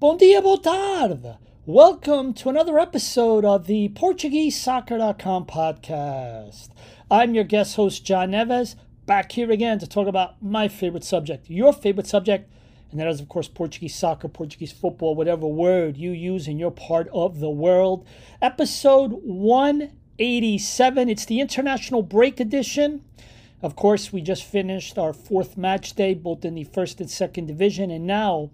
Bom dia, boa tarde. Welcome to another episode of the PortugueseSoccer.com podcast. I'm your guest host, John Neves, back here again to talk about my favorite subject, your favorite subject, and that is, of course, Portuguese soccer, Portuguese football, whatever word you use in your part of the world. Episode 187. It's the International Break Edition. Of course, we just finished our fourth match day, both in the first and second division, and now,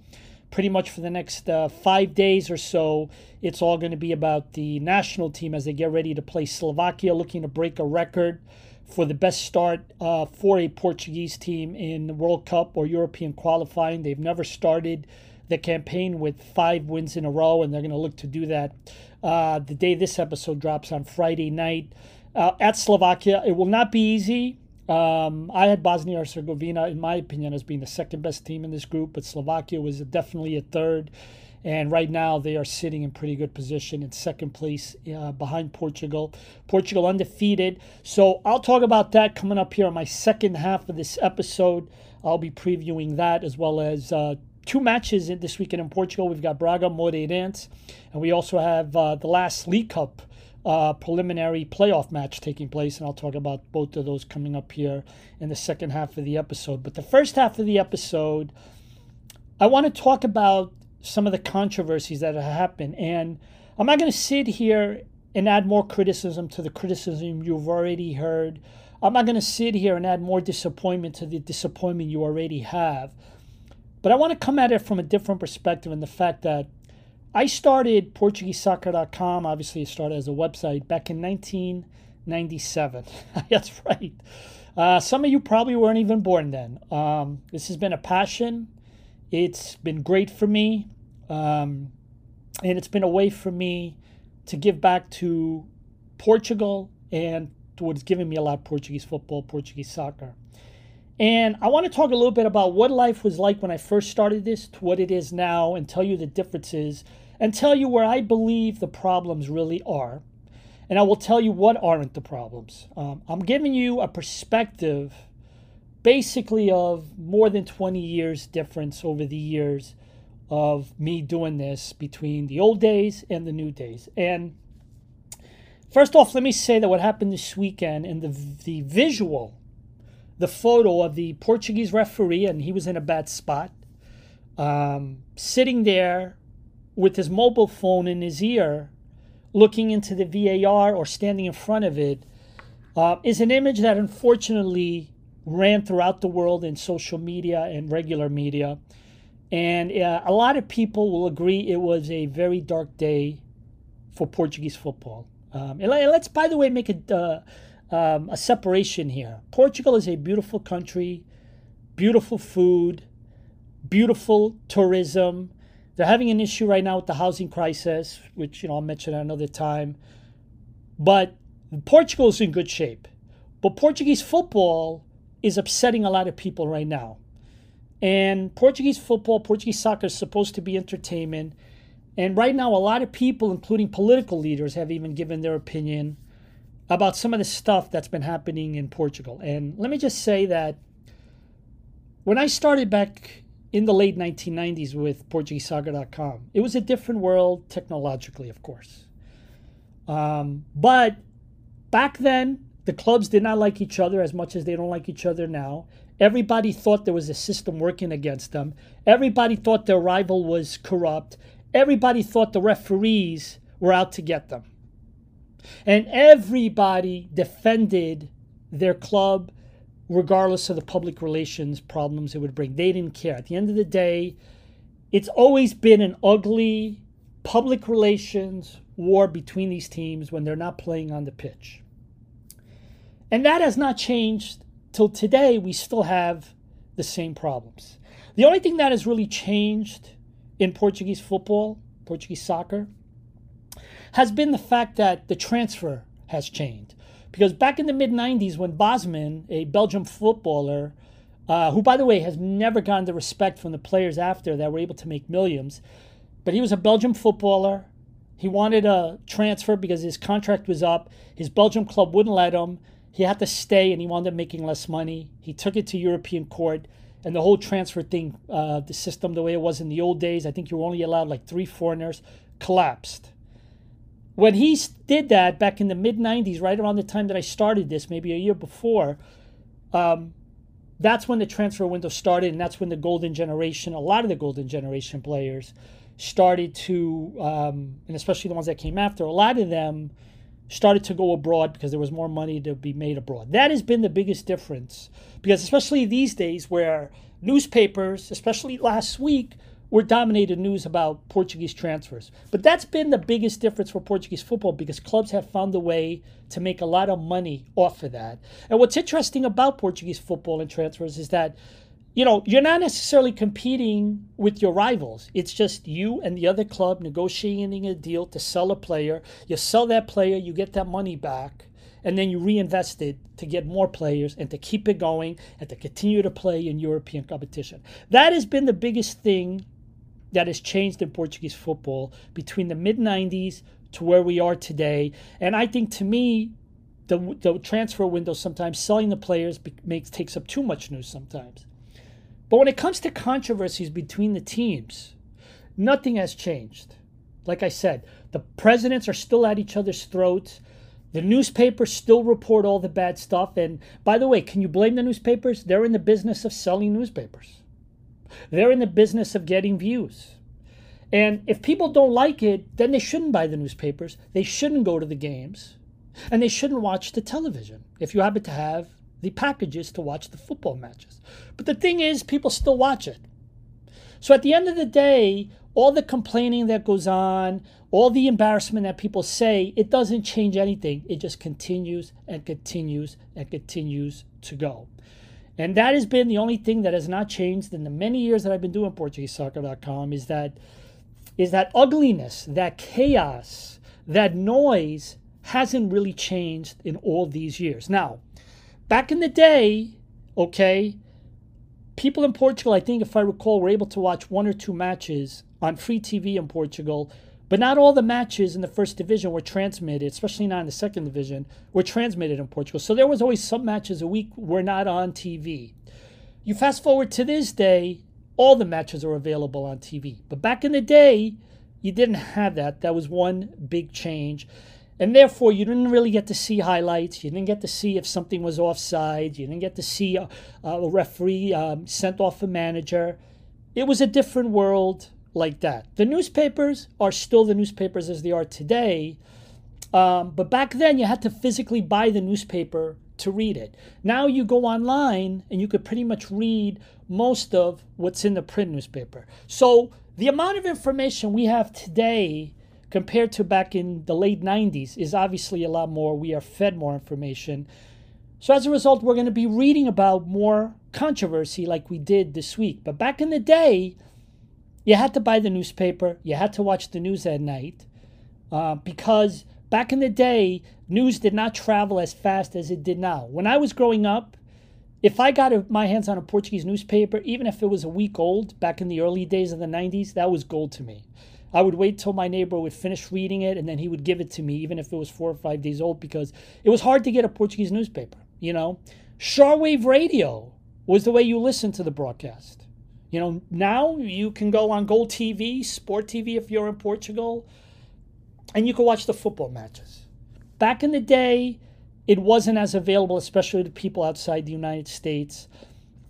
pretty much for the next uh, five days or so, it's all going to be about the national team as they get ready to play Slovakia, looking to break a record for the best start uh, for a Portuguese team in the World Cup or European qualifying. They've never started the campaign with five wins in a row, and they're going to look to do that uh, the day this episode drops on Friday night uh, at Slovakia. It will not be easy. Um, I had Bosnia Herzegovina, in my opinion, as being the second best team in this group, but Slovakia was definitely a third. And right now, they are sitting in pretty good position in second place uh, behind Portugal. Portugal undefeated. So I'll talk about that coming up here on my second half of this episode. I'll be previewing that as well as uh, two matches this weekend in Portugal. We've got Braga Moreirense, and we also have uh, the last League Cup uh, preliminary playoff match taking place, and I'll talk about both of those coming up here in the second half of the episode. But the first half of the episode, I want to talk about some of the controversies that have happened, and I'm not going to sit here and add more criticism to the criticism you've already heard. I'm not going to sit here and add more disappointment to the disappointment you already have. But I want to come at it from a different perspective and the fact that I started PortugueseSoccer.com. Obviously, it started as a website back in 1997. That's right. Uh, some of you probably weren't even born then. Um, this has been a passion. It's been great for me. Um, and it's been a way for me to give back to Portugal and to what's given me a lot of Portuguese football, Portuguese soccer. And I want to talk a little bit about what life was like when I first started this to what it is now and tell you the differences and tell you where I believe the problems really are. And I will tell you what aren't the problems. Um, I'm giving you a perspective basically of more than 20 years difference over the years of me doing this between the old days and the new days. And first off, let me say that what happened this weekend and the, the visual, the photo of the Portuguese referee, and he was in a bad spot, um, sitting there with his mobile phone in his ear, looking into the VAR or standing in front of it, uh, is an image that unfortunately ran throughout the world in social media and regular media. And uh, a lot of people will agree it was a very dark day for Portuguese football. Um, and let's, by the way, make a, uh, um, a separation here. Portugal is a beautiful country, beautiful food, beautiful tourism, they're having an issue right now with the housing crisis, which you know I'll mention at another time. But Portugal is in good shape. But Portuguese football is upsetting a lot of people right now. And Portuguese football, Portuguese soccer is supposed to be entertainment. And right now, a lot of people, including political leaders, have even given their opinion about some of the stuff that's been happening in Portugal. And let me just say that when I started back in the late 1990s with PortugueseSoccer.com. It was a different world technologically, of course. Um, but back then, the clubs did not like each other as much as they don't like each other now. Everybody thought there was a system working against them. Everybody thought their rival was corrupt. Everybody thought the referees were out to get them. And everybody defended their club regardless of the public relations problems it would bring. They didn't care. At the end of the day, it's always been an ugly public relations war between these teams when they're not playing on the pitch. And that has not changed till today. We still have the same problems. The only thing that has really changed in Portuguese football, Portuguese soccer, has been the fact that the transfer has changed. Because back in the mid 90s, when Bosman, a Belgian footballer, uh, who, by the way, has never gotten the respect from the players after that were able to make millions, but he was a Belgian footballer. He wanted a transfer because his contract was up. His Belgian club wouldn't let him. He had to stay and he wound up making less money. He took it to European court. and the whole transfer thing, uh, the system the way it was in the old days, I think you were only allowed like three foreigners, collapsed. When he did that back in the mid 90s, right around the time that I started this, maybe a year before, um, that's when the transfer window started, and that's when the golden generation, a lot of the golden generation players, started to, um, and especially the ones that came after, a lot of them started to go abroad because there was more money to be made abroad. That has been the biggest difference because, especially these days, where newspapers, especially last week, were dominated news about Portuguese transfers. But that's been the biggest difference for Portuguese football because clubs have found a way to make a lot of money off of that. And what's interesting about Portuguese football and transfers is that you know, you're not necessarily competing with your rivals. It's just you and the other club negotiating a deal to sell a player. You sell that player, you get that money back, and then you reinvest it to get more players and to keep it going and to continue to play in European competition. That has been the biggest thing that has changed in Portuguese football between the mid 90s to where we are today. And I think to me, the, the transfer window sometimes selling the players makes takes up too much news sometimes. But when it comes to controversies between the teams, nothing has changed. Like I said, the presidents are still at each other's throats. The newspapers still report all the bad stuff. And by the way, can you blame the newspapers? They're in the business of selling newspapers, they're in the business of getting views. And if people don't like it, then they shouldn't buy the newspapers. They shouldn't go to the games. And they shouldn't watch the television if you happen to have the packages to watch the football matches. But the thing is, people still watch it. So at the end of the day, all the complaining that goes on, all the embarrassment that people say, it doesn't change anything. It just continues and continues and continues to go. And that has been the only thing that has not changed in the many years that I've been doing PortugueseSoccer.com is that is that ugliness, that chaos, that noise hasn't really changed in all these years. Now, Back in the day, okay, people in Portugal, I think if I recall, were able to watch one or two matches on free TV in Portugal, but not all the matches in the first division were transmitted, especially not in the second division, were transmitted in Portugal. So there was always some matches a week were not on TV. You fast forward to this day, all the matches are available on TV. But back in the day, you didn't have that. That was one big change. And therefore, you didn't really get to see highlights. You didn't get to see if something was offside. You didn't get to see a, a referee um, sent off a manager. It was a different world like that. The newspapers are still the newspapers as they are today. Um, but back then, you had to physically buy the newspaper to read it. Now you go online and you could pretty much read most of what's in the print newspaper. So the amount of information we have today compared to back in the late 90s is obviously a lot more. We are fed more information. So as a result, we're going to be reading about more controversy like we did this week. But back in the day, you had to buy the newspaper, you had to watch the news at night uh, because back in the day, news did not travel as fast as it did now. When I was growing up, if I got a, my hands on a Portuguese newspaper, even if it was a week old back in the early days of the 90s, that was gold to me. I would wait till my neighbor would finish reading it and then he would give it to me, even if it was four or five days old, because it was hard to get a Portuguese newspaper. You know, shortwave radio was the way you listened to the broadcast. You know, now you can go on Gold TV, Sport TV if you're in Portugal, and you can watch the football matches. Back in the day, it wasn't as available, especially to people outside the United States,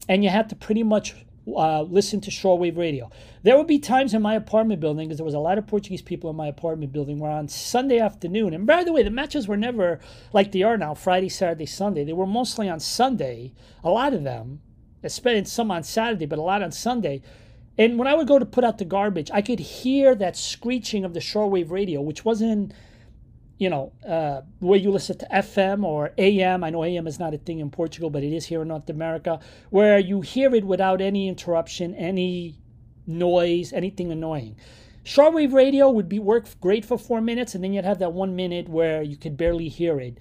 and you had to pretty much uh, listen to shortwave radio. There would be times in my apartment building, because there was a lot of Portuguese people in my apartment building, where on Sunday afternoon, and by the way, the matches were never like they are now Friday, Saturday, Sunday. They were mostly on Sunday, a lot of them, especially some on Saturday, but a lot on Sunday. And when I would go to put out the garbage, I could hear that screeching of the shortwave radio, which wasn't you know, uh, where you listen to FM or AM. I know AM is not a thing in Portugal, but it is here in North America, where you hear it without any interruption, any noise, anything annoying. Shortwave radio would be work great for four minutes, and then you'd have that one minute where you could barely hear it.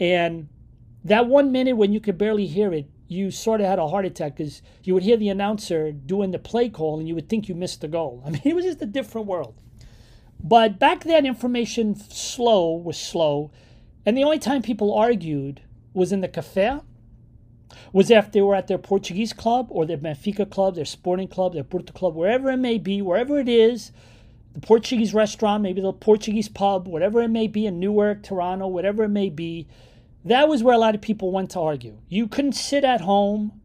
And that one minute when you could barely hear it, you sort of had a heart attack because you would hear the announcer doing the play call and you would think you missed the goal. I mean, it was just a different world. But back then, information slow was slow, and the only time people argued was in the cafe was if they were at their Portuguese club or their Benfica club, their sporting club, their Porto club, wherever it may be, wherever it is, the Portuguese restaurant, maybe the Portuguese pub, whatever it may be in Newark, Toronto, whatever it may be, that was where a lot of people went to argue. You couldn't sit at home,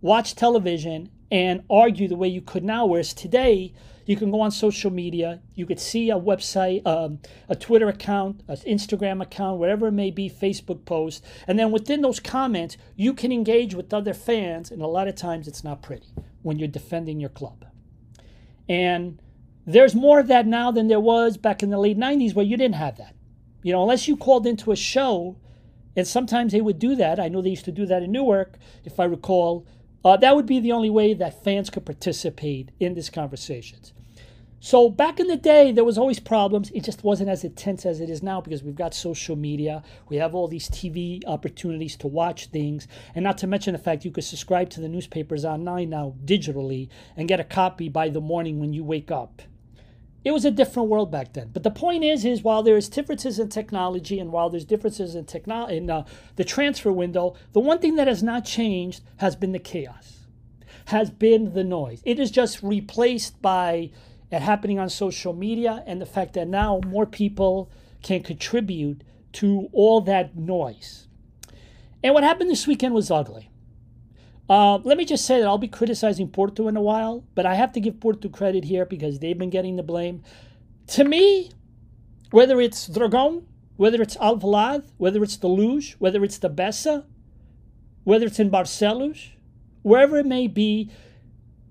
watch television, and argue the way you could now, whereas today, you can go on social media. You could see a website, um, a Twitter account, an Instagram account, whatever it may be, Facebook post. And then within those comments, you can engage with other fans. And a lot of times it's not pretty when you're defending your club. And there's more of that now than there was back in the late 90s where you didn't have that. You know, unless you called into a show, and sometimes they would do that. I know they used to do that in Newark, if I recall. Uh, that would be the only way that fans could participate in these conversations. So back in the day, there was always problems. It just wasn't as intense as it is now because we've got social media. We have all these TV opportunities to watch things, and not to mention the fact you could subscribe to the newspapers online now digitally and get a copy by the morning when you wake up. It was a different world back then. But the point is, is while there's differences in technology and while there's differences in techno- in uh, the transfer window, the one thing that has not changed has been the chaos, has been the noise. It is just replaced by it happening on social media and the fact that now more people can contribute to all that noise. And what happened this weekend was ugly. Uh, let me just say that I'll be criticizing Porto in a while, but I have to give Porto credit here because they've been getting the blame. To me, whether it's Dragão, whether it's Alvalade, whether it's the Luz, whether it's the Bessa, whether it's in Barcelos, wherever it may be,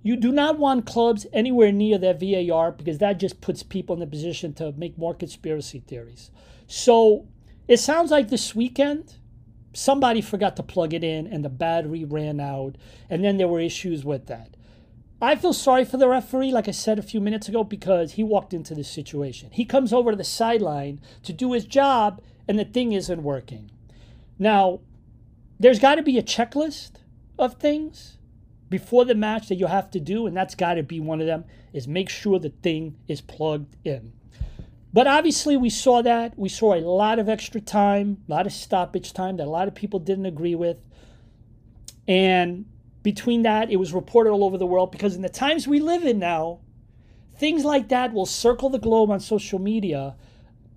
you do not want clubs anywhere near their VAR because that just puts people in the position to make more conspiracy theories. So it sounds like this weekend somebody forgot to plug it in and the battery ran out, and then there were issues with that. I feel sorry for the referee, like I said a few minutes ago, because he walked into this situation. He comes over to the sideline to do his job, and the thing isn't working. Now, there's got to be a checklist of things before the match that you have to do, and that's got to be one of them, is make sure the thing is plugged in. But obviously, we saw that. We saw a lot of extra time, a lot of stoppage time that a lot of people didn't agree with. And between that, it was reported all over the world because in the times we live in now, things like that will circle the globe on social media,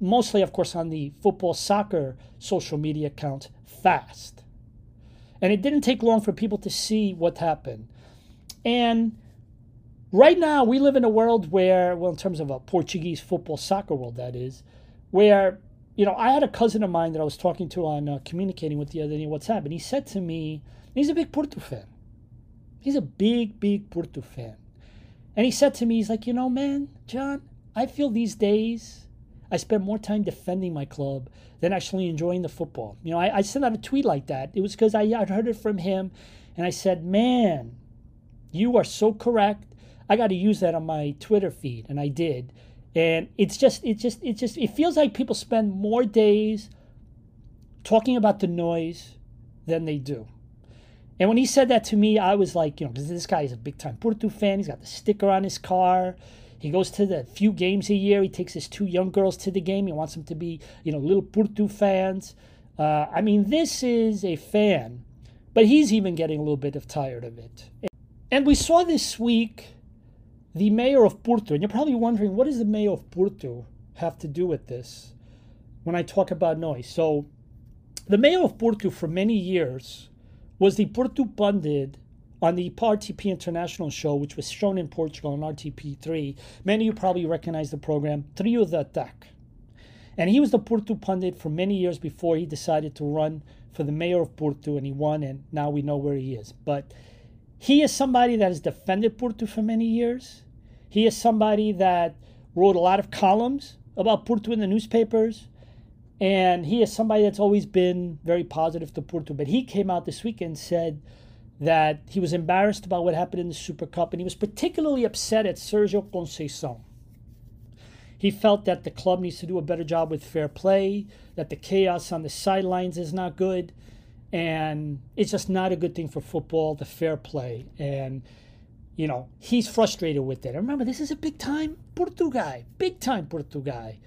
mostly, of course, on the football soccer social media account fast. And it didn't take long for people to see what happened. And right now, we live in a world where, well, in terms of a Portuguese football soccer world, that is, where, you know, I had a cousin of mine that I was talking to on uh, communicating with the other day WhatsApp, and he said to me, he's a big Porto fan. He's a big, big Porto fan. And he said to me, he's like, you know, man, John, I feel these days I spend more time defending my club than actually enjoying the football. You know, I, I sent out a tweet like that. It was because I had heard it from him, and I said, "Man, you are so correct. I got to use that on my Twitter feed," and I did. And it's just, it just, it just, it feels like people spend more days talking about the noise than they do. And when he said that to me, I was like, you know, because this guy is a big time Porto fan. He's got the sticker on his car. He goes to the few games a year. He takes his two young girls to the game. He wants them to be, you know, little Porto fans. Uh, I mean, this is a fan, but he's even getting a little bit of tired of it. And we saw this week the mayor of Porto, and you're probably wondering, what does the mayor of Porto have to do with this when I talk about noise? So, the mayor of Porto for many years was the Porto Pundit on the RTP International show, which was shown in Portugal on RTP3, many of you probably recognize the program Trio de Ataque. And he was the Porto pundit for many years before he decided to run for the mayor of Porto, and he won, and now we know where he is. But he is somebody that has defended Porto for many years. He is somebody that wrote a lot of columns about Porto in the newspapers. And he is somebody that's always been very positive to Porto. But he came out this week and said, that he was embarrassed about what happened in the Super Cup, and he was particularly upset at Sergio Conceição. He felt that the club needs to do a better job with fair play, that the chaos on the sidelines is not good, and it's just not a good thing for football, the fair play. And, you know, he's frustrated with it. Remember, this is a big time Porto guy, big time Porto guy.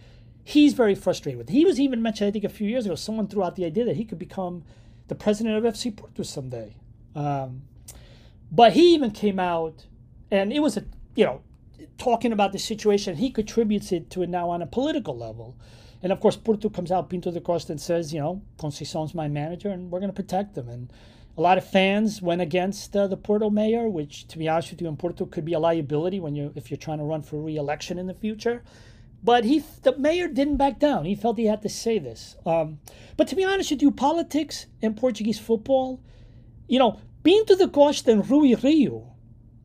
He's very frustrated with it. He was even mentioned, I think, a few years ago, someone threw out the idea that he could become the president of FC Porto someday. Um, but he even came out, and it was a you know talking about the situation. He contributes it to it now on a political level. And of course, Porto comes out, Pinto da Costa, and says, you know, Conceição's my manager, and we're going to protect him. And a lot of fans went against uh, the Porto mayor, which, to be honest with you, in Porto could be a liability when you if you're trying to run for re-election in the future. But he, the mayor, didn't back down. He felt he had to say this. Um, but to be honest with you, politics and Portuguese football, you know, Pinto da Costa and Rui Rio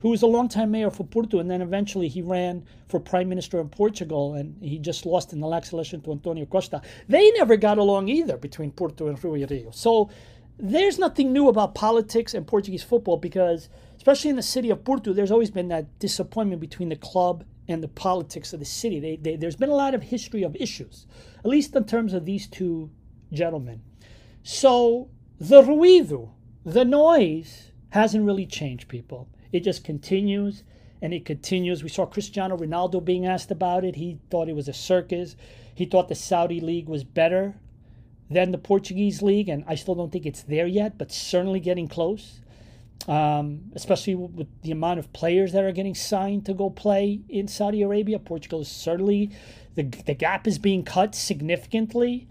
who was a longtime mayor for Porto, and then eventually he ran for prime minister in Portugal, and he just lost in the last election to Antonio Costa. They never got along either between Porto and Rui Rio. So there's nothing new about politics and Portuguese football because, especially in the city of Porto, there's always been that disappointment between the club and the politics of the city. They, they, there's been a lot of history of issues, at least in terms of these two gentlemen. So the ruido, the noise, hasn't really changed people. It just continues and it continues. We saw Cristiano Ronaldo being asked about it. He thought it was a circus. He thought the Saudi league was better than the Portuguese league, and I still don't think it's there yet, but certainly getting close. Um, especially with the amount of players that are getting signed to go play in Saudi Arabia. Portugal is certainly the, the gap is being cut significantly.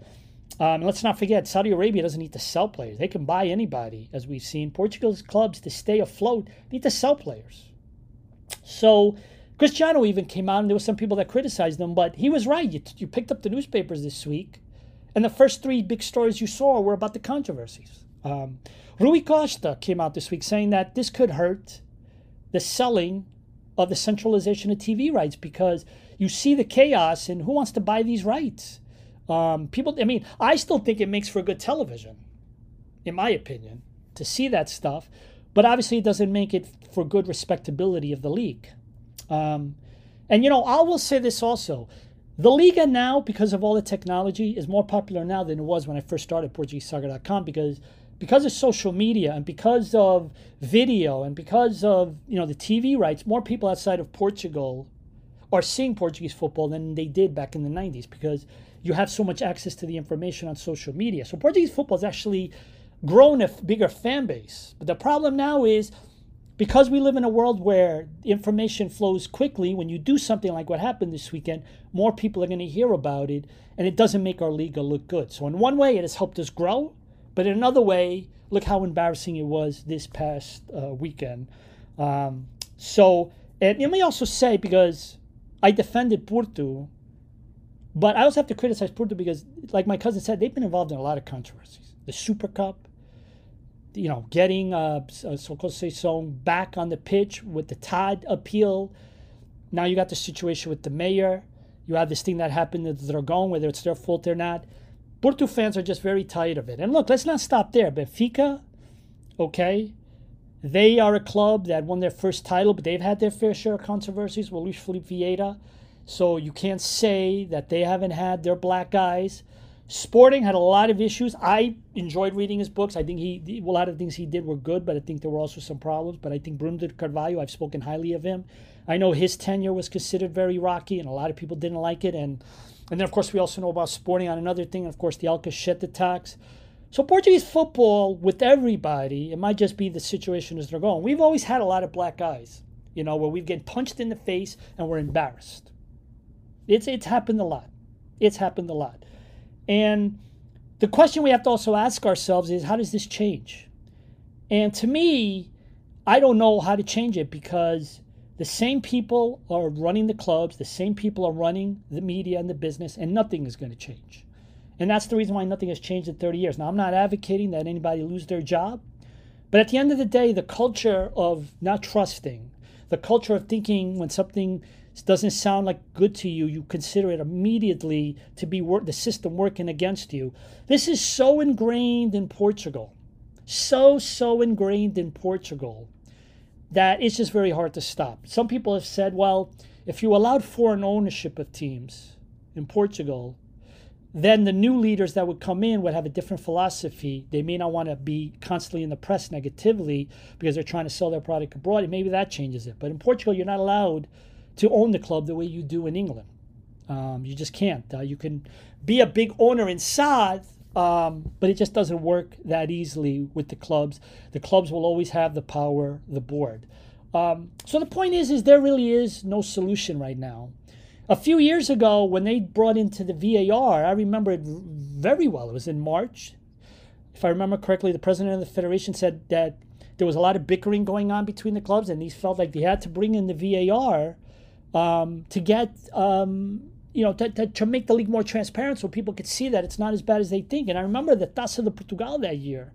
Um, let's not forget, Saudi Arabia doesn't need to sell players. They can buy anybody, as we've seen. Portugal's clubs, to stay afloat, need to sell players. So Cristiano even came out, and there were some people that criticized him, but he was right. You, you picked up the newspapers this week, and the first three big stories you saw were about the controversies. Um, Rui Costa came out this week saying that this could hurt the selling of the centralization of TV rights because you see the chaos, and who wants to buy these rights? Um, people, I mean, I still think it makes for good television, in my opinion, to see that stuff. But obviously, it doesn't make it for good respectability of the league. Um, and you know, I will say this also: the Liga now, because of all the technology, is more popular now than it was when I first started PortugueseSoccer.com because because of social media and because of video and because of you know the TV rights, more people outside of Portugal are seeing Portuguese football than they did back in the 90s because you have so much access to the information on social media. So Portuguese football has actually grown a bigger fan base. But the problem now is because we live in a world where information flows quickly, when you do something like what happened this weekend, more people are going to hear about it, and it doesn't make our league look good. So, in one way, it has helped us grow, but in another way, look how embarrassing it was this past uh, weekend. Um, so, and let me also say, because I defended Porto but I also have to criticize Porto because, like my cousin said, they've been involved in a lot of controversies. The Super Cup, you know, getting uh, Conceição back on the pitch with the TAD appeal. Now you got the situation with the mayor. You have this thing that happened at Dragão, whether it's their fault or not. Porto fans are just very tired of it. And look, let's not stop there. Benfica, okay, they are a club that won their first title, but they've had their fair share of controversies with Luis Felipe Vieira. So you can't say that they haven't had their black guys. Sporting had a lot of issues. I enjoyed reading his books. I think he a lot of things he did were good, but I think there were also some problems. But I think Bruno de Carvalho, I've spoken highly of him. I know his tenure was considered very rocky, and a lot of people didn't like it. And and then of course we also know about Sporting on another thing. And of course the Alcochete tax. So Portuguese football with everybody, it might just be the situation as they're going. We've always had a lot of black guys, you know, where we get punched in the face and we're embarrassed. It's it's happened a lot. It's happened a lot. And the question we have to also ask ourselves is how does this change? And to me, I don't know how to change it because the same people are running the clubs, the same people are running the media and the business, and nothing is going to change. And that's the reason why nothing has changed in 30 years. Now, I'm not advocating that anybody lose their job, but at the end of the day, the culture of not trusting, the culture of thinking when something doesn't sound like good to you, you consider it immediately to be work, the system working against you. This is so ingrained in Portugal, so, so ingrained in Portugal that it's just very hard to stop. Some people have said, well, if you allowed foreign ownership of teams in Portugal, then the new leaders that would come in would have a different philosophy. They may not want to be constantly in the press negatively because they're trying to sell their product abroad. And maybe that changes it. But in Portugal, you're not allowed to own the club the way you do in England. Um, you just can't. Uh, you can be a big owner in SAD, Um, but it just doesn't work that easily with the clubs. The clubs will always have the power, the board. Um, so the point is, is there really is no solution right now. A few years ago, when they brought into the VAR, I remember it very well. It was in March, if I remember correctly. The president of the federation said that there was a lot of bickering going on between the clubs, and these felt like they had to bring in the VAR um, to get um, you know to, to, to, make the league more transparent, so people could see that it's not as bad as they think. And I remember that Taça de Portugal that year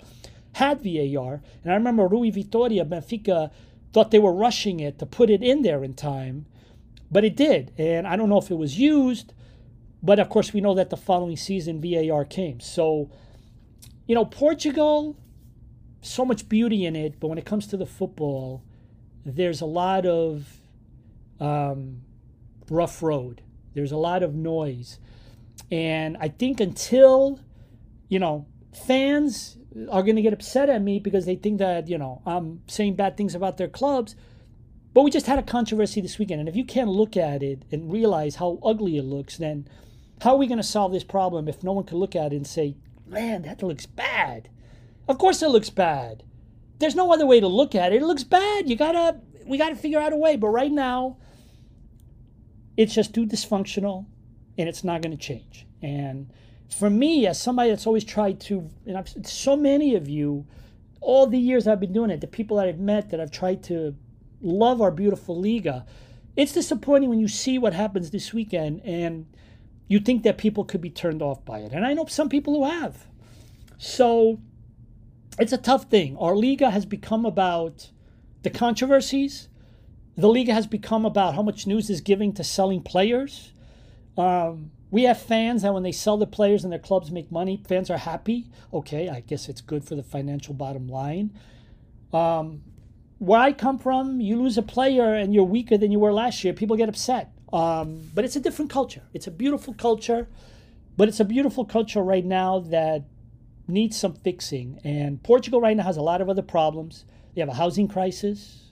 had VAR, and I remember Rui Vitoria, Benfica thought they were rushing it to put it in there in time, but it did. And I don't know if it was used, but of course we know that the following season VAR came. So, you know, Portugal, so much beauty in it, but when it comes to the football, there's a lot of um, rough road. There's a lot of noise. And I think until, you know, fans are going to get upset at me because they think that, you know, I'm saying bad things about their clubs. But we just had a controversy this weekend. And if you can't look at it and realize how ugly it looks, then how are we going to solve this problem if no one can look at it and say, man, that looks bad? Of course it looks bad. There's no other way to look at it. It looks bad. You gotta we gotta figure out a way. But right now, it's just too dysfunctional and it's not gonna change. And for me, as somebody that's always tried to, and I've so many of you, all the years I've been doing it, the people that I've met that I've tried to love our beautiful Liga, it's disappointing when you see what happens this weekend and you think that people could be turned off by it. And I know some people who have. So it's a tough thing. Our Liga has become about the controversies. The league has become about how much news is giving to selling players. Um, we have fans that when they sell the players and their clubs make money, fans are happy. Okay, I guess it's good for the financial bottom line. Um, where I come from, you lose a player and you're weaker than you were last year, people get upset. Um, but it's a different culture. It's a beautiful culture, but it's a beautiful culture right now that needs some fixing. And Portugal right now has a lot of other problems. They have a housing crisis.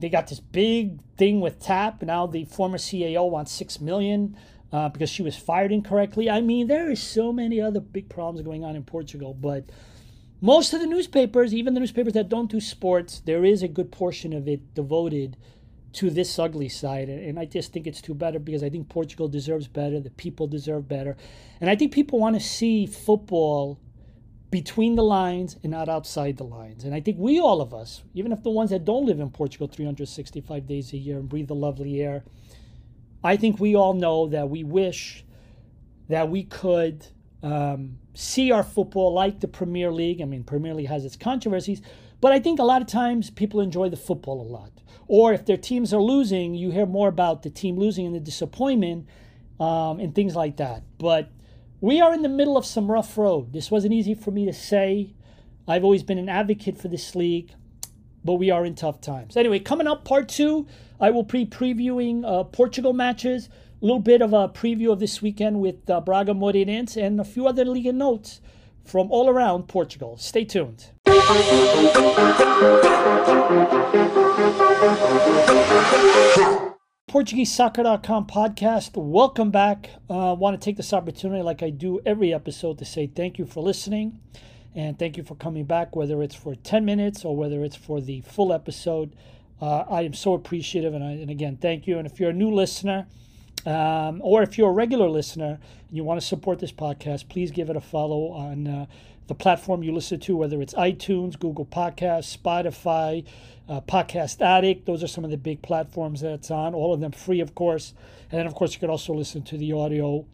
They got this big thing with TAP. Now the former CAO wants six million uh, because she was fired incorrectly. I mean, there is so many other big problems going on in Portugal, but most of the newspapers, even the newspapers that don't do sports, there is a good portion of it devoted to this ugly side. And I just think it's too better because I think Portugal deserves better. The people deserve better. And I think people want to see football between the lines and not outside the lines. And I think we, all of us, even if the ones that don't live in Portugal 365 days a year and breathe the lovely air, I think we all know that we wish that we could um, see our football like the Premier League. I mean, Premier League has its controversies, but I think a lot of times people enjoy the football a lot. Or if their teams are losing, you hear more about the team losing and the disappointment um, and things like that. But we are in the middle of some rough road. This wasn't easy for me to say. I've always been an advocate for this league, but we are in tough times. Anyway, coming up, part two I will be previewing uh, Portugal matches, a little bit of a preview of this weekend with uh, Braga Moreirense, and a few other league notes from all around Portugal. Stay tuned. PortugueseSoccer.com podcast. Welcome back. I uh, want to take this opportunity, like I do every episode, to say thank you for listening and thank you for coming back, whether it's for 10 minutes or whether it's for the full episode. Uh, I am so appreciative, and, I, and again, thank you. And if you're a new listener, um, or if you're a regular listener and you want to support this podcast, please give it a follow on uh, the platform you listen to, whether it's iTunes, Google Podcasts, Spotify, uh, Podcast Addict. Those are some of the big platforms that it's on, all of them free, of course. And then, of course, you can also listen to the audio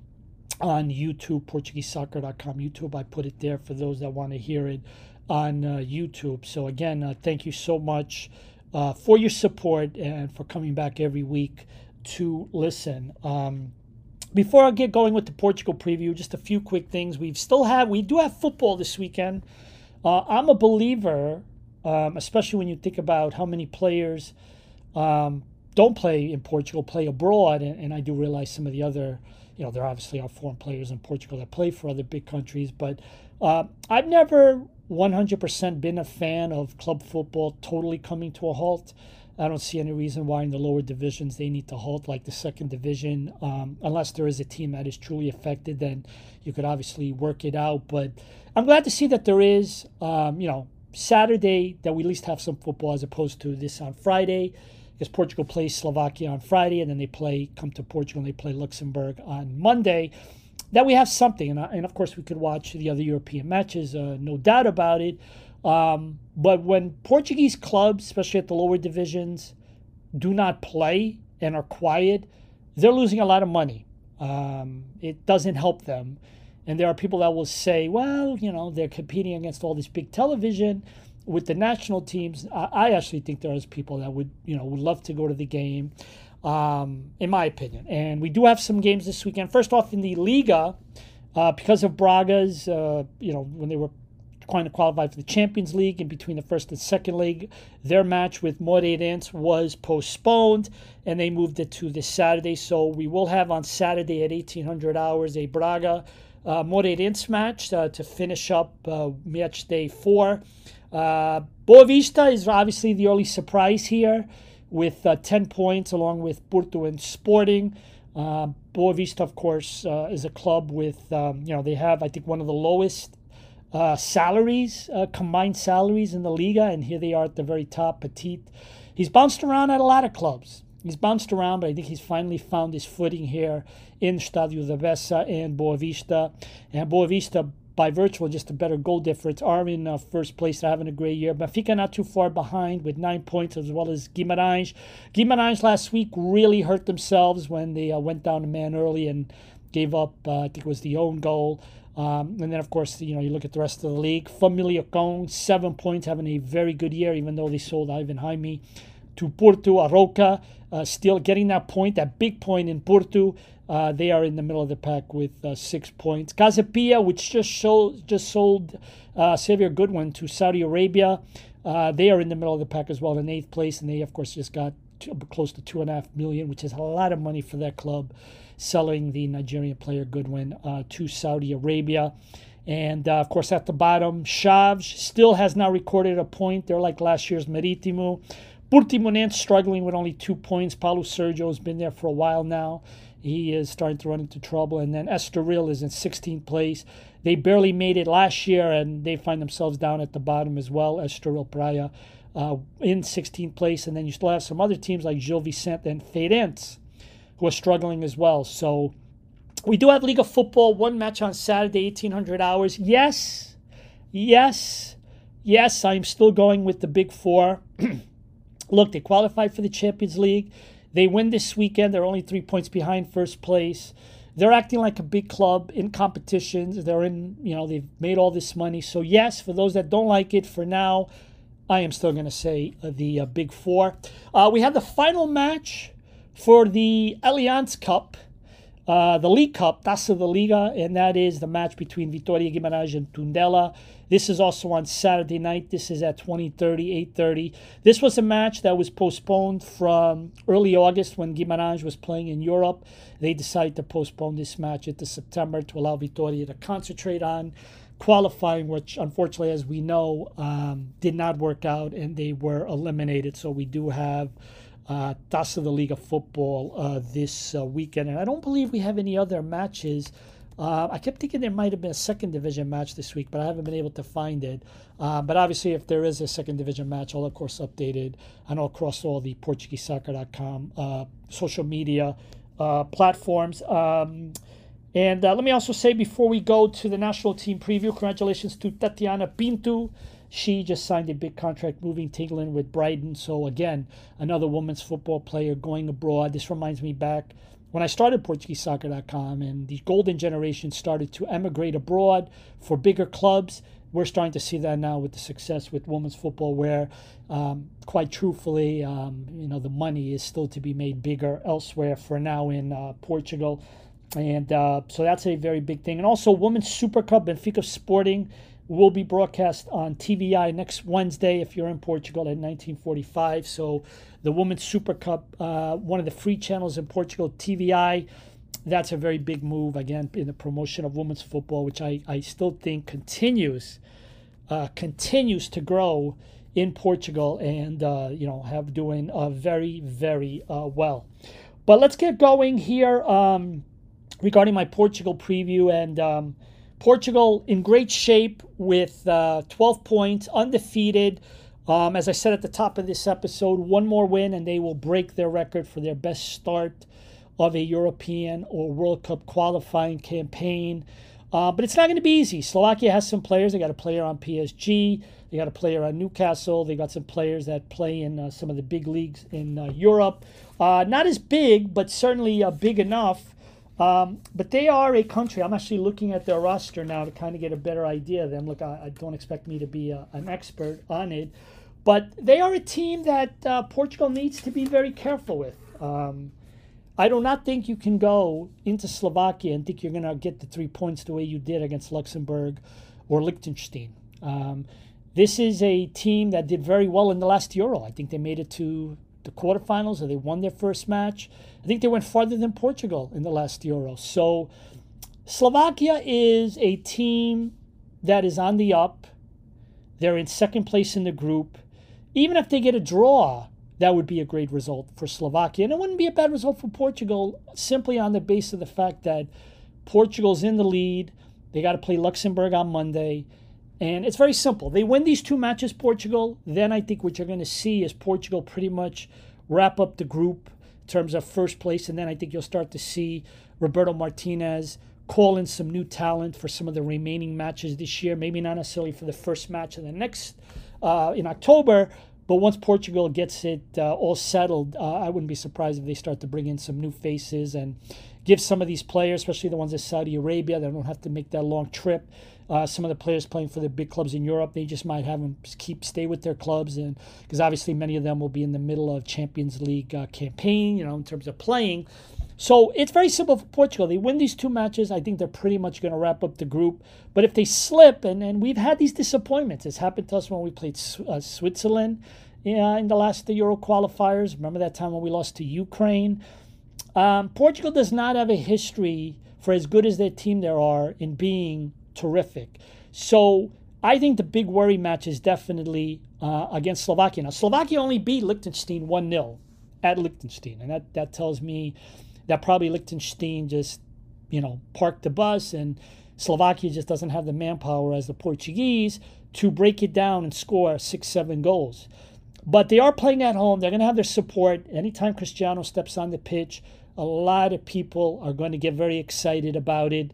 on YouTube, PortugueseSoccer.com. YouTube, I put it there for those that want to hear it on uh, YouTube. So, again, uh, thank you so much uh, for your support and for coming back every week to listen. Um, before I get going with the Portugal preview, just a few quick things. We still have, we do have football this weekend. Uh, I'm a believer, um, especially when you think about how many players um, don't play in Portugal, play abroad, and, and, I do realize some of the other, you know, there obviously are foreign players in Portugal that play for other big countries, but Uh, I've never 100% been a fan of club football totally coming to a halt. I don't see any reason why in the lower divisions they need to halt like the second division. Um, unless there is a team that is truly affected, then you could obviously work it out. But I'm glad to see that there is, um, you know, Saturday that we at least have some football as opposed to this on Friday because Portugal plays Slovakia on Friday and then they play, come to Portugal and they play Luxembourg on Monday. That we have something. And, and of course, we could watch the other European matches, uh, no doubt about it. Um, but when Portuguese clubs, especially at the lower divisions, do not play and are quiet, they're losing a lot of money. Um, it doesn't help them. And there are people that will say, well, you know, they're competing against all this big television with the national teams. I, I actually think there's people that would, you know, would love to go to the game, um, in my opinion. And we do have some games this weekend. First off, in the Liga, uh, because of Braga's, uh, you know, when they were to qualify for the Champions League in between the first and second leg. Their match with Moreirense was postponed and they moved it to this Saturday. So we will have on Saturday at 1800 hours a Braga uh, Moreirense match uh, to finish up uh, match day four. Uh, Boavista is obviously the early surprise here with uh, 10 points along with Porto and Sporting. Uh, Boavista, of course, uh, is a club with, um, you know, they have, I think, one of the lowest uh, salaries, uh, combined salaries in the Liga, and here they are at the very top. Petit. He's bounced around at a lot of clubs. He's bounced around, but I think he's finally found his footing here in Stadio da Bessa and Boavista. And Boavista, by virtue of just a better goal difference, are in uh, first place. They're having a great year. Benfica not too far behind with nine points, as well as Guimarães. Guimarães last week really hurt themselves when they uh, went down a man early and gave up, uh, I think it was the own goal. Um, and then, of course, you know, you look at the rest of the league. Famalicão, seven points, having a very good year, even though they sold Ivan Jaime to Porto. Arouca, uh, still getting that point, that big point in Porto. Uh, they are in the middle of the pack with uh, six points. Casa Pia, which just sold, just sold uh, Saviour Godwin to Saudi Arabia, uh, they are in the middle of the pack as well, in eighth place, and they, of course, just got two, close to two and a half million, which is a lot of money for that club selling the Nigerian player Godwin uh, to Saudi Arabia. And uh, of course, at the bottom, Chaves still has not recorded a point. They're like last year's Maritimo. Portimonense struggling with only two points. Paulo Sergio has been there for a while now. He is starting to run into trouble. And then Estoril is in 16th place. They barely made it last year, and they find themselves down at the bottom as well. Estoril Praia uh, in 16th place. And then you still have some other teams like Gil Vicente and Feirense who are struggling as well. So we do have League of Football, one match on Saturday, 1800 hours. Yes, yes, yes, I'm still going with the big four. Look, they qualified for the Champions League. They win this weekend. They're only three points behind first place. They're acting like a big club in competitions. They're in, you know, they've made all this money. So, yes, for those that don't like it, for now, I am still going to say uh, the uh, big four. Uh, we have the final match for the Allianz Cup, uh, the League Cup, Taça da Liga, and that is the match between Vitoria Guimarães and Tondela. This is also on Saturday night. This is at 20:30, 8:30. This was a match that was postponed from early August when Guimarães was playing in Europe. They decided to postpone this match into September to allow Vitoria to concentrate on qualifying, which unfortunately, as we know, um, did not work out and they were eliminated. So we do have uh, Taça da Liga football uh, this uh, weekend. And I don't believe we have any other matches. Uh, I kept thinking there might have been a second division match this week, but I haven't been able to find it. Uh, but obviously, if there is a second division match, I'll of course update it and I'll cross all the PortugueseSoccer.com uh, social media uh, platforms. Um, and let me also say before we go to the national team preview, congratulations to Tatiana Pinto. She just signed a big contract moving to England with Brighton. So, again, another women's football player going abroad. This reminds me back when I started PortugueseSoccer.com and the golden generation started to emigrate abroad for bigger clubs. We're starting to see that now with the success with women's football, where, um, quite truthfully, um, you know, the money is still to be made bigger elsewhere. For now, in uh, Portugal, and uh, so that's a very big thing. And also, Women's Super Cup, Benfica Sporting will be broadcast on TVI next Wednesday if you're in Portugal at 1945. So the Women's Super Cup, uh, one of the free channels in Portugal, TVI, that's a very big move again in the promotion of women's football, which I, I still think continues uh, continues to grow in Portugal and uh, you know have doing uh, very very uh, well. But let's get going here um, regarding my Portugal preview and um, Portugal in great shape with uh, 12 points, undefeated. Um, as I said at the top of this episode, one more win and they will break their record for their best start of a European or World Cup qualifying campaign. Uh, but it's not going to be easy. Slovakia has some players. They got a player on PSG. They got a player on Newcastle. They got some players that play in uh, some of the big leagues in uh, Europe. Uh, not as big, but certainly uh, big enough. Um, but they are a country. I'm actually looking at their roster now to kind of get a better idea of them. Look, I, I don't expect me to be a, uh, an expert on it, but they are a team that Portugal needs to be very careful with. Um, I do not think you can go into Slovakia and think you're going to get the three points the way you did against Luxembourg or Liechtenstein. Um, this is a team that did very well in the last Euro. I think they made it to the quarterfinals or they won their first match. I think they went farther than Portugal in the last Euro. So Slovakia is a team that is on the up. They're in second place in the group. Even if they get a draw, that would be a great result for Slovakia. And it wouldn't be a bad result for Portugal simply on the basis of the fact that Portugal's in the lead. They got to play Luxembourg on Monday. And it's very simple. They win these two matches, Portugal. Then I think what you're going to see is Portugal pretty much wrap up the group in terms of first place. And then I think you'll start to see Roberto Martinez call in some new talent for some of the remaining matches this year. Maybe not necessarily for the first match of the next uh, in October, but once Portugal gets it uh, all settled, uh, I wouldn't be surprised if they start to bring in some new faces and give some of these players, especially the ones in Saudi Arabia, they don't have to make that long trip. Uh, some of the players playing for the big clubs in Europe, they just might have them keep stay with their clubs, and because obviously many of them will be in the middle of Champions League uh, campaign, you know, in terms of playing. So it's very simple for Portugal. They win these two matches. I think they're pretty much going to wrap up the group. But if they slip, and, and we've had these disappointments, it's happened to us when we played uh, Switzerland yeah, in the last the Euro qualifiers. Remember that time when we lost to Ukraine? Um, Portugal does not have a history for as good as their team there are in being terrific. So I think the big worry match is definitely uh, against Slovakia. Now, Slovakia only beat Liechtenstein 1 0 at Liechtenstein. And that, that tells me that probably Liechtenstein just, you know, parked the bus and Slovakia just doesn't have the manpower as the Portuguese to break it down and score six, seven goals. But they are playing at home. They're going to have their support. Anytime Cristiano steps on the pitch, a lot of people are going to get very excited about it.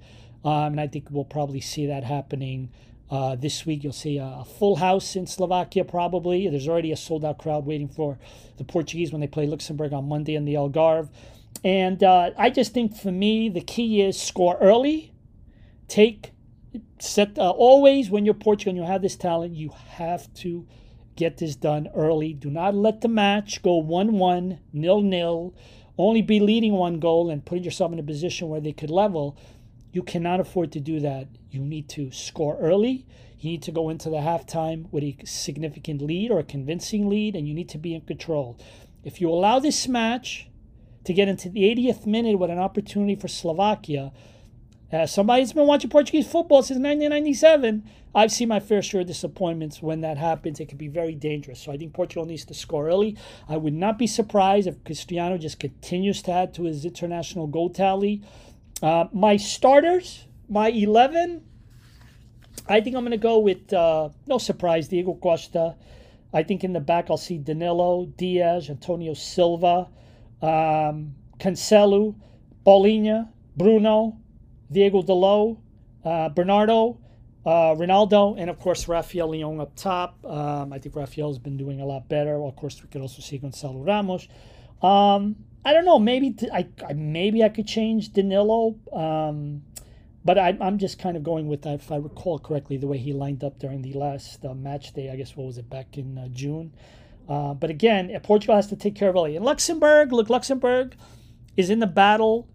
Um, and I think we'll probably see that happening uh, this week. You'll see a, a, full house in Slovakia, probably. There's already a sold out crowd waiting for the Portuguese when they play Luxembourg on Monday in the Algarve. And uh, I just think for me, the key is score early. Take, set, uh, always when you're Portugal and you have this talent, you have to get this done early. Do not let the match go 1 1, nil nil, only be leading one goal and putting yourself in a position where they could level. You cannot afford to do that. You need to score early. You need to go into the halftime with a significant lead or a convincing lead, and you need to be in control. If you allow this match to get into the 80th minute with an opportunity for Slovakia. As somebody that's been watching Portuguese football since 1997, I've seen my fair share of disappointments when that happens. It can be very dangerous. So I think Portugal needs to score early. I would not be surprised if Cristiano just continues to add to his international goal tally. Uh, my starters, my 11, I think I'm going to go with, uh, no surprise, Diogo Costa. I think in the back I'll see Danilo, Dias, Antonio Silva um, Cancelo, Paulinho, Bruno, Diogo Dalot, uh, Bernardo, uh, Ronaldo, and of course Rafael Leão up top. Um, I think Rafael's been doing a lot better. Well, of course, we could also see Gonçalo Ramos. Um, I don't know. Maybe t- I, I maybe I could change Danilo, um, but I, am just kind of going with that if I recall correctly the way he lined up during the last uh, match day. I guess what was it back in uh, June. Uh, but again, Portugal has to take care of Italy. And Luxembourg, look, Luxembourg is in the battle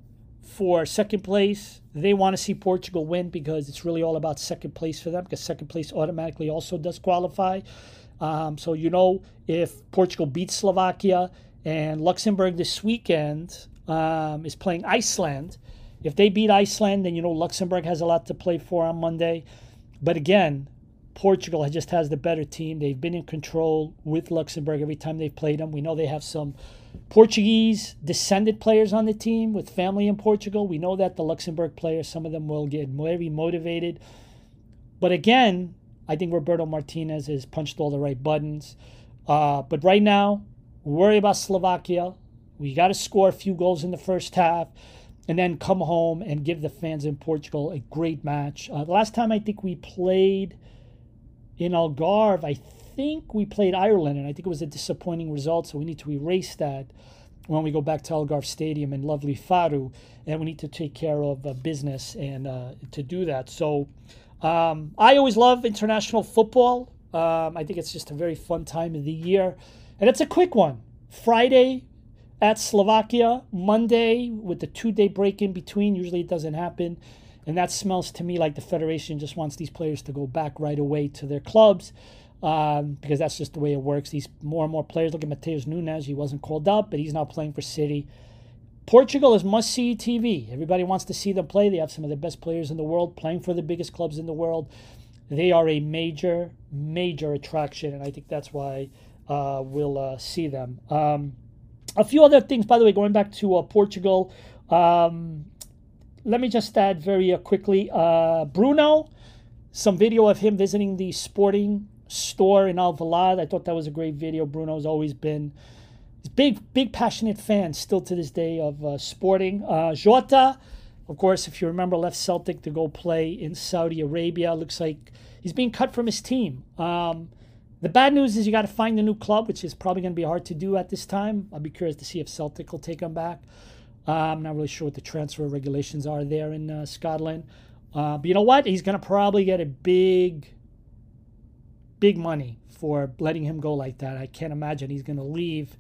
for second place. They want to see Portugal win because it's really all about second place for them because second place automatically also does qualify. Um, so, you know, if Portugal beats Slovakia and Luxembourg this weekend um, is playing Iceland, If they beat Iceland, then you know Luxembourg has a lot to play for on Monday. But again, Portugal just has the better team. They've been in control with Luxembourg every time they've played them. We know they have some Portuguese descended players on the team with family in Portugal. We know that the Luxembourg players, some of them will get very motivated. But again, I think Roberto Martinez has punched all the right buttons. Uh, but right now, worry about Slovakia. We got to score a few goals in the first half and then come home and give the fans in Portugal a great match. Uh, the last time I think we played in Algarve, I think we played Ireland, and I think it was a disappointing result. So we need to erase that when we go back to Algarve Stadium in lovely Faro, and we need to take care of uh, business and uh, to do that. So um, I always love international football. Um, I think it's just a very fun time of the year, and it's a quick one. Friday at Slovakia, Monday with the two-day break in between. Usually it doesn't happen. And that smells to me like the Federation just wants these players to go back right away to their clubs um, because that's just the way it works. These more and more players. Look at Mateus Nunes. He wasn't called up, but he's now playing for City. Portugal is must see TV. Everybody wants to see them play. They have some of the best players in the world playing for the biggest clubs in the world. They are a major, major attraction, and I think that's why uh, we'll uh, see them. Um, a few other things, by the way, going back to uh, Portugal. Um, let me just add very quickly uh, Bruno, some video of him visiting the sporting store in Alvalade. I thought that was a great video. Bruno's always been a big, big, passionate fan still to this day of uh, sporting. Uh, Jota, of course, if you remember, left Celtic to go play in Saudi Arabia. Looks like he's being cut from his team. Um, the bad news is you got to find a new club, which is probably going to be hard to do at this time. I'll be curious to see if Celtic will take him back. Uh, I'm not really sure what the transfer regulations are there in uh, Scotland. Uh, but you know what? He's going to probably get a big big money for letting him go like that. I can't imagine he's going to leave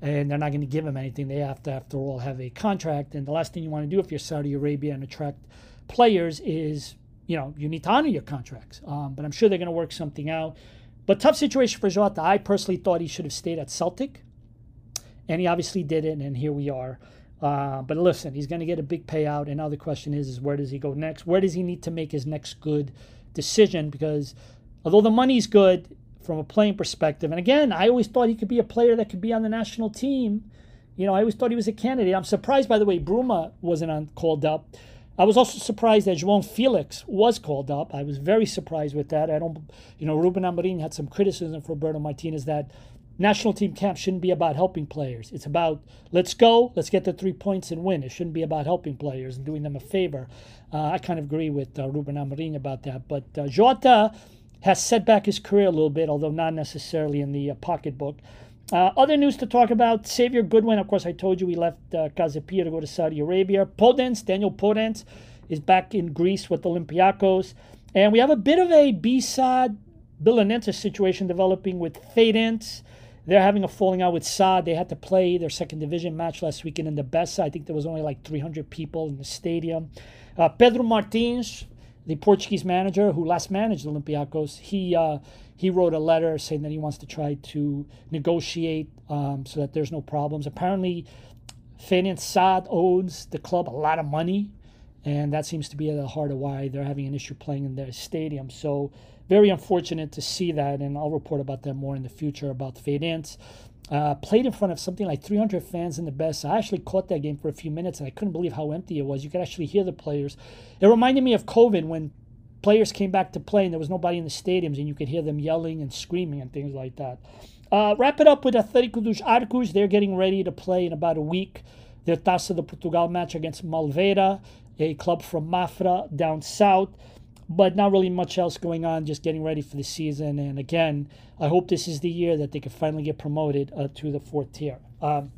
and they're not going to give him anything. They have to, after all, have a contract. And the last thing you want to do if you're Saudi Arabia and attract players is, you know, you need to honor your contracts. Um, but I'm sure they're going to work something out. But tough situation for Jota. I personally thought he should have stayed at Celtic, and he obviously didn't. And here we are. Uh, but listen, he's going to get a big payout. And now the question is, is where does he go next? Where does he need to make his next good decision? Because although the money's good from a playing perspective, and again, I always thought he could be a player that could be on the national team. You know, I always thought he was a candidate. I'm surprised, by the way, Bruma wasn't on, called up. I was also surprised that João Felix was called up. I was very surprised with that. I don't, you know, Ruben Amorim had some criticism for Roberto Martinez that national team camp shouldn't be about helping players. It's about let's go, let's get the three points and win. It shouldn't be about helping players and doing them a favor. Uh, I kind of agree with uh, Ruben Amorim about that. But uh, Jota has set back his career a little bit, although not necessarily in the uh, pocketbook. Uh, other news to talk about: Saviour Godwin. Of course, I told you we left uh, Casa Pia to go to Saudi Arabia. Podence, Daniel Podence, is back in Greece with Olympiacos, and we have a bit of a B-Sad Belenenses situation developing with Fadense. They're having a falling out with SAD. They had to play their second division match last weekend in the Bessa. I think there was only like 300 people in the stadium. Uh, Pedro Martins, the Portuguese manager who last managed Olympiacos, he uh, he wrote a letter saying that he wants to try to negotiate um, so that there's no problems. Apparently, Fadense SAD owes the club a lot of money, and that seems to be at the heart of why they're having an issue playing in their stadium. So very unfortunate to see that, and I'll report about that more in the future about Fadense. Uh, played in front of something like 300 fans in the best. I actually caught that game for a few minutes, and I couldn't believe how empty it was. You could actually hear the players. It reminded me of COVID when players came back to play and there was nobody in the stadiums, and you could hear them yelling and screaming and things like that. Uh, wrap it up with Atlético dos Arcos. They're getting ready to play in about a week their Taça de Portugal match against Malveira, a club from Mafra down south but not really much else going on. Just getting ready for the season. And again, I hope this is the year that they can finally get promoted uh, to the fourth tier. Um,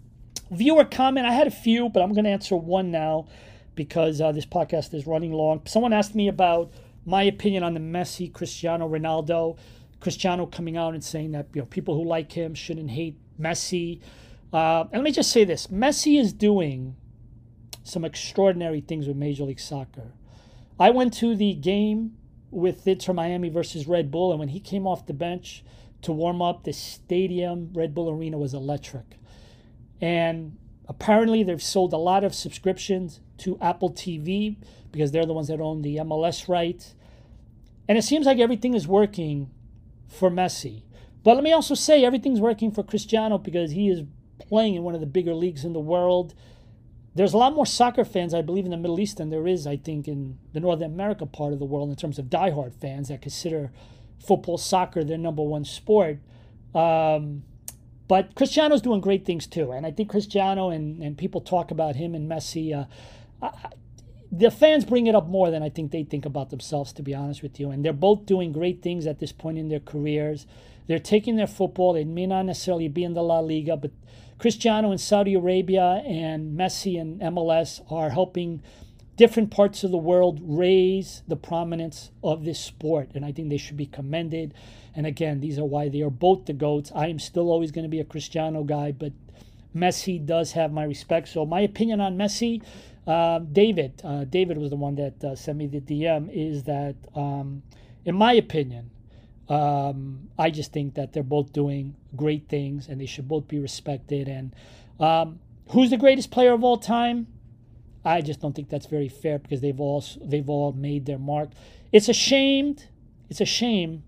viewer comment. I had a few, but I'm going to answer one now because uh, this podcast is running long. Someone asked me about my opinion on the Messi, Cristiano Ronaldo. Cristiano coming out and saying that you know people who like him shouldn't hate Messi. Uh, and let me just say this: Messi is doing some extraordinary things with Major League Soccer. I went to the game with Inter Miami versus Red Bull, and when he came off the bench to warm up, the stadium, Red Bull Arena, was electric. And apparently, they've sold a lot of subscriptions to Apple TV because they're the ones that own the MLS rights. And it seems like everything is working for Messi. But let me also say everything's working for Cristiano because he is playing in one of the bigger leagues in the world. There's a lot more soccer fans, I believe, in the Middle East than there is, I think, in the North America part of the world in terms of diehard fans that consider football, soccer their number one sport. Um, but Cristiano's doing great things too. And I think Cristiano and, and people talk about him and Messi. Uh, I, the fans bring it up more than I think they think about themselves, to be honest with you. And they're both doing great things at this point in their careers. They're taking their football. They may not necessarily be in the La Liga, but Cristiano in Saudi Arabia and Messi in MLS are helping different parts of the world raise the prominence of this sport. And I think they should be commended. And again, these are why they are both the GOATs. I am still always going to be a Cristiano guy, but Messi does have my respect. So, my opinion on Messi, uh, David, uh, David was the one that uh, sent me the DM, is that, um, in my opinion, um, I just think that they're both doing great things and they should both be respected. And um, who's the greatest player of all time? I just don't think that's very fair because they've all they've all made their mark. It's a shame. It's a shame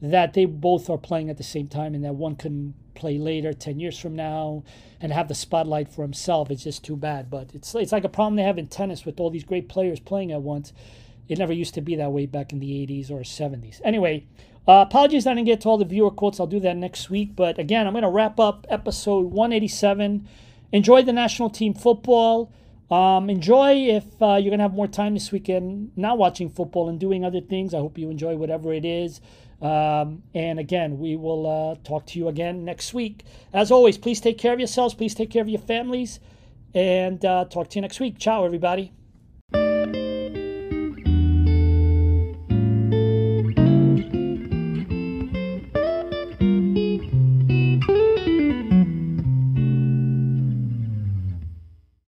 that they both are playing at the same time and that one can play later, ten years from now, and have the spotlight for himself. It's just too bad. But it's it's like a problem they have in tennis with all these great players playing at once. It never used to be that way back in the 80s or 70s. Anyway, uh, apologies I didn't get to all the viewer quotes. I'll do that next week. But again, I'm going to wrap up episode 187. Enjoy the national team football. Um, enjoy if uh, you're going to have more time this weekend not watching football and doing other things. I hope you enjoy whatever it is. Um, and again, we will uh, talk to you again next week. As always, please take care of yourselves. Please take care of your families. And uh, talk to you next week. Ciao, everybody.